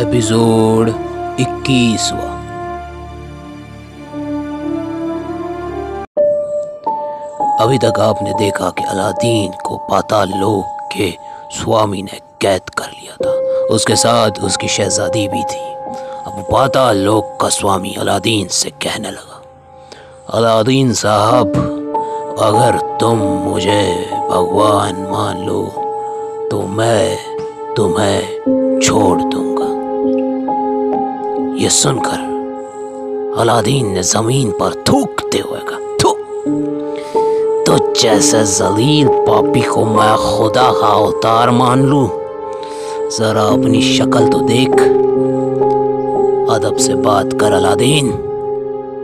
Episode इक्कीसवा। अभी तक आपने देखा कि अलादीन को पाताल लोक के स्वामी ने कैद कर लिया था। उसके साथ उसकी शहजादी भी थी। अब पाताल लोक का स्वामी अलादीन से कहने लगा, अलादीन साहब, अगर तुम मुझे भगवान मान लो तो मैं तुम्हें छोड़ दूँगा। ये सुनकर अलादीन ने ज़मीन पर थूकते हुए कहा, थू तो जैसे जलील पापी को मैं खुदा का अवतार मान लू, जरा अपनी शक्ल तो देख। अदब से बात कर अलादीन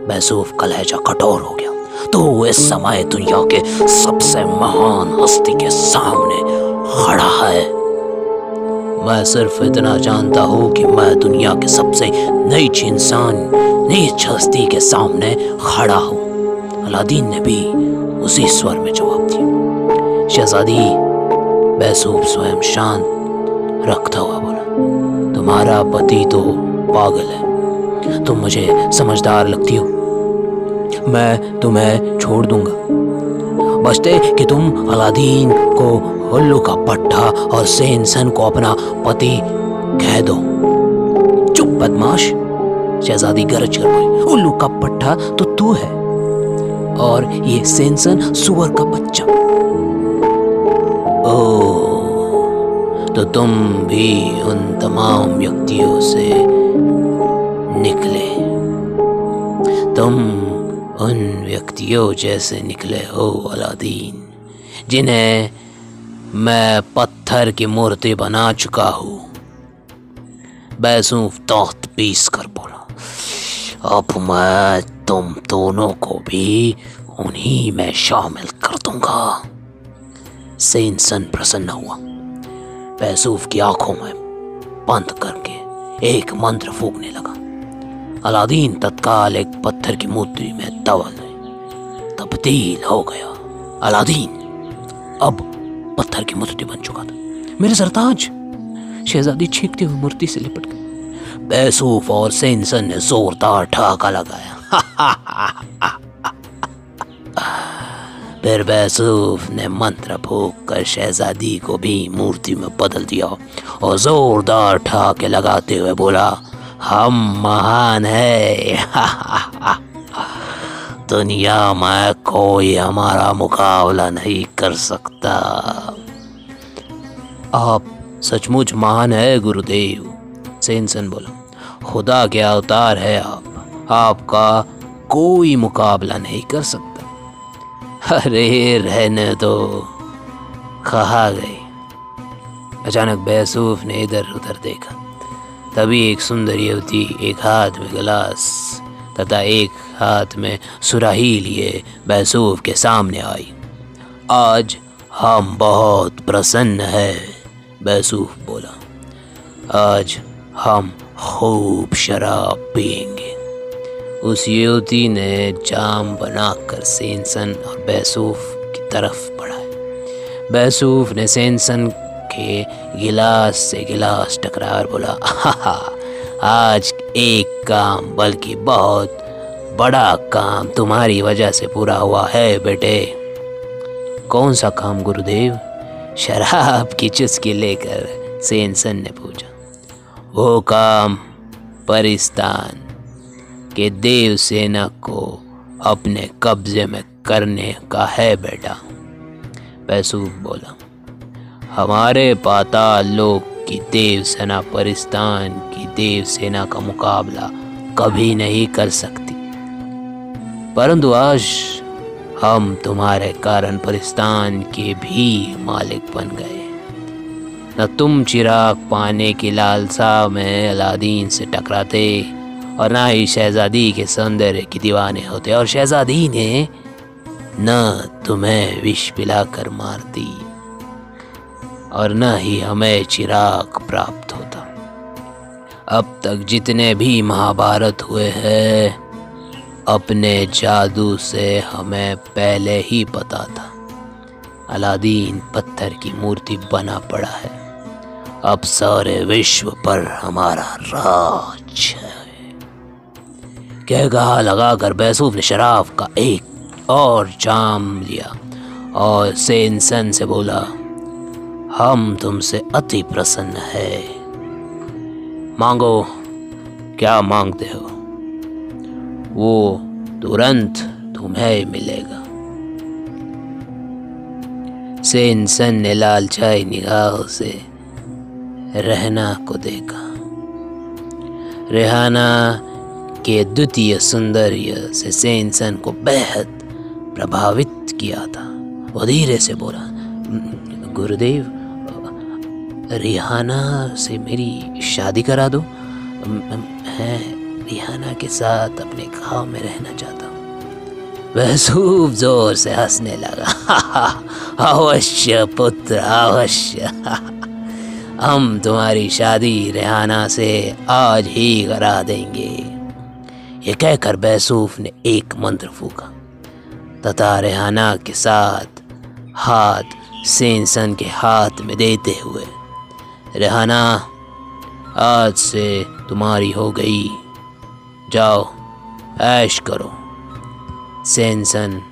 बैसूफ का लहजा कठोर हो गया। तो इस समय दुनिया के सबसे महान हस्ती के सामने खड़ा है। मैं सिर्फ़ इतना जानता हूँ कि मैं दुनिया के सबसे नीच इंसान नीच हस्ती के सामने खड़ा हूँ। अलादीन ने भी उसी स्वर में जवाब दिया। शहजादी बैसूब स्वयं शांत रखता हुआ बोला, तुम्हारा पति तो पागल है। तुम मुझे समझदार लगती हो। मैं तुम्हें छोड़ दूँगा। बचते कि तुम अलादीन को उल्लू का पट्टा और सेनसन को अपना पति कह दो। चुप बदमाश, शहजादी गरज कर बोली, उल्लू का पट्टा तो तू है। और ये सेंसन सुअर का बच्चा। ओ तो तुम भी उन तमाम व्यक्तियों से निकले। तुम उन व्यक्तियों जैसे निकले हो, अलादीन, जिन्हें मैं पत्थर की मूर्ति बना चुका हूँ। बैसूफ तख्त पीस कर बोला, अब मैं तुम दोनों को भी उन्हीं में शामिल कर दूँगा। सेंसन प्रसन्न हुआ। बैसूफ की आँखों में बंद करके एक मंत्र फूकने लगा। अलादीन तत्काल एक पत्थर की मूर्ति में तवल तब्दील हो गया। अलादीन, अब पत्थर की मूर्ति बन चुका था। मेरे सरताज, शहजादी छींकती हुई मूर्ति से लिपट गई। बैसूफ और सेंसन ने जोरदार ठहाका लगाया। फिर बैसूफ ने मंत्र फूक कर शहजादी को भी मूर्ति में बदल दिया और जोरदार ठहाके लगाते हुए बोला, हम महान है। दुनिया में कोई हमारा मुकाबला नहीं कर सकता। आप सचमुच महान है, गुरुदेव। सेनसन बोला, खुदा के अवतार है आप। आपका कोई मुकाबला नहीं कर सकता। अरे, रहने दो। कहा गई। अचानक बैसूफ ने इधर उधर देखा। तभी एक सुंदर युवती एक हाथ में गिलास तथा एक हाथ में सुराही लिए बैसूफ के सामने आई। आज हम बहुत प्रसन्न है, बैसूफ बोला। आज हम खूब शराब पियेंगे। उस युवती ने जाम बनाकर सेंसन और बैसूफ की तरफ़ बढ़ाया। बैसूफ ने सेंसन के गिलास से गिलास टकरा और बोला आज एक काम, बल्कि बहुत बड़ा काम तुम्हारी वजह से पूरा हुआ है, बेटे। कौन सा काम, गुरुदेव? शराब की चुस्की लेकर सेनसन ने पूछा। वो काम परिस्तान के देव सेना को अपने कब्जे में करने का है, बेटा पैसूफ बोला। हमारे पाताल लोक की देव सेना परिस्तान की देव सेना का मुकाबला कभी नहीं कर सकती। परंतु आज हम तुम्हारे कारण परिस्तान के भी मालिक बन गए। न तुम चिराग पाने की लालसा में अलादीन से टकराते और ना ही शहजादी के सौंदर्य की दीवाने होते। और शहजादी ने न तुम्हें विष पिलाकर मार दी। और न ही हमें चिराग प्राप्त होता। अब तक जितने भी महाभारत हुए हैं, अपने जादू से हमें पहले ही पता था। अलादीन पत्थर की मूर्ति बना पड़ा है। अब सारे विश्व पर हमारा राज है। कह कहा लगाकर बैसूफ ने शराब का एक और जाम लिया और सेनसन से बोला हम तुमसे अति प्रसन्न है। मांगो, क्या मांगते हो? वो तुरंत तुम्हें मिलेगा। सेनसन ने लालचाई निगाहों से रहना को देखा। रेहाना के द्वितीय सौंदर्य से सेनसन को बेहद प्रभावित किया था। वो धीरे से बोला, गुरुदेव रिहाना से मेरी शादी करा दो। मैं रिहाना के साथ अपने गाँव में रहना चाहता हूँ। वह खूब ज़ोर से हंसने लगा। अवश्य पुत्र, अवश्य। हम तुम्हारी शादी रेहाना से आज ही करा देंगे। ये कहकर बैसूफ ने एक मंत्र फूका। तथा रेहाना के साथ हाथ सेंसन के हाथ में देते हुए रेहाना आज से तुम्हारी हो गई। जाओ, ऐश करो। सेंसन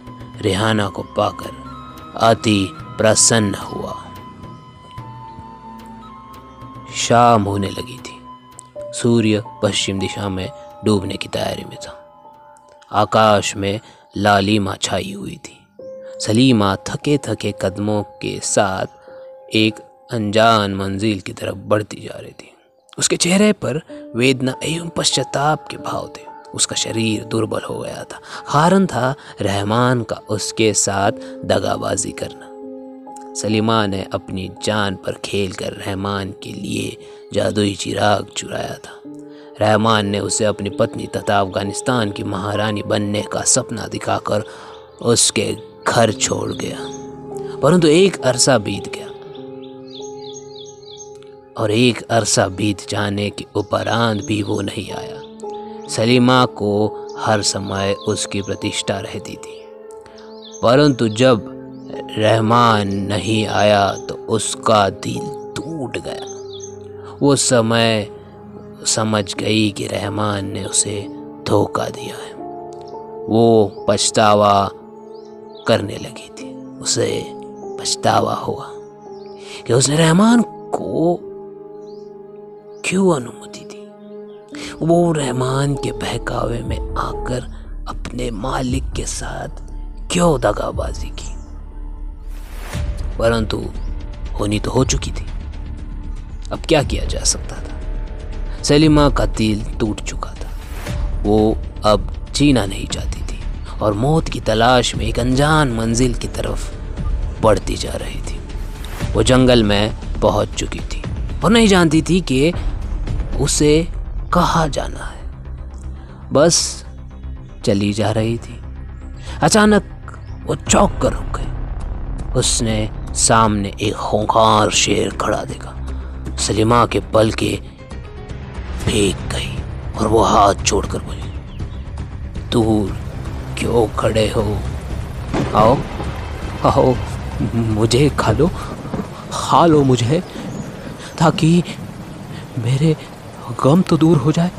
रेहाना को पाकर अति प्रसन्न हुआ। शाम होने लगी थी। सूर्य पश्चिम दिशा में डूबने की तैयारी में था। आकाश में लालिमा छाई हुई थी। सलीमा थके थके कदमों के साथ एक अनजान मंजिल की तरफ़ बढ़ती जा रही थी। उसके चेहरे पर वेदना एवं पश्चाताप के भाव थे। उसका शरीर दुर्बल हो गया था। कारण था रहमान का उसके साथ दगाबाजी करना। सलीमा ने अपनी जान पर खेल कर रहमान के लिए जादुई चिराग चुराया था। रहमान ने उसे अपनी पत्नी तथा अफ़गानिस्तान की महारानी बनने का सपना दिखाकर उसके घर छोड़ गया। परंतु एक अरसा बीत गया। और एक अरसा बीत जाने के उपरांत भी वो नहीं आया। सलीमा को हर समय उसकी प्रतिष्ठा रहती थी। परंतु जब रहमान नहीं आया तो उसका दिल टूट गया। वो समय समझ गई कि रहमान ने उसे धोखा दिया है। वो पछतावा करने लगी थी। उसे पछतावा हुआ कि उसने रहमान को क्यों अनुमति दी? वो रहमान के बहकावे में आकर अपने मालिक के साथ क्यों दगाबाजी की? परंतु होनी तो हो चुकी थी। अब क्या किया जा सकता था? सलीमा का दिल टूट चुका था। वो अब जीना नहीं चाहती थी और मौत की तलाश में एक अनजान मंजिल की तरफ़ बढ़ती जा रही थी। वो जंगल में पहुँच चुकी थी। और नहीं जानती थी कि उसे कहाँ जाना है। बस चली जा रही थी। अचानक वो चौक कर रुक गए उसने सामने एक होंकार शेर खड़ा देखा। सलीमा के पल के फेंक गई और वो हाथ छोड़कर बोली, दूर क्यों खड़े हो? आओ आओ, मुझे खा लो खा लो मुझे, ताकि मेरे गम तो दूर हो जाए।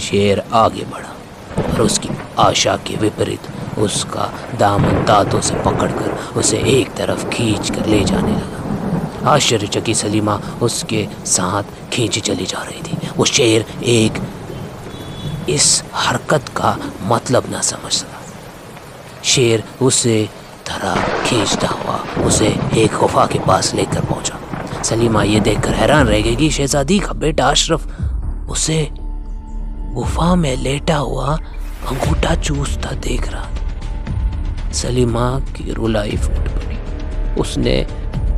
शेर आगे बढ़ा और उसकी आशा के विपरीत उसका दामन दांतों से पकड़कर उसे एक तरफ़ खींच कर ले जाने लगा। आश्चर्यचकी सलीमा उसके साथ खींची चली जा रही थी। वो शेर एक इस हरकत का मतलब न समझ सका। शेर उसे तरह खींचता हुआ उसे एक गुफा के पास लेकर पहुँचा। सलीमा ये देखकर हैरान रह गई कि शहजादी का बेटा अशरफ उसे गुफा में लेटा हुआ अंगूठा चूसता देख रहा सलीमा की रुलाई फूट पड़ी। उसने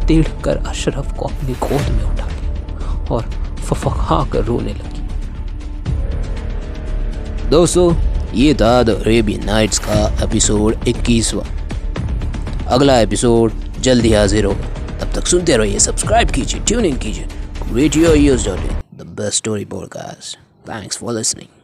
तिड़ कर अशरफ को अपनी गोद में उठा लिया और फफखा कर रोने लगी। दोस्तों, ये था द अरेबियन नाइट्स का एपिसोड इक्कीसवा। अगला एपिसोड जल्दी हाजिर होगा। तक सुनते रहिए सब्सक्राइब कीजिए ट्यूनिंग कीजिए। Radio use dot the best story podcast thanks for listening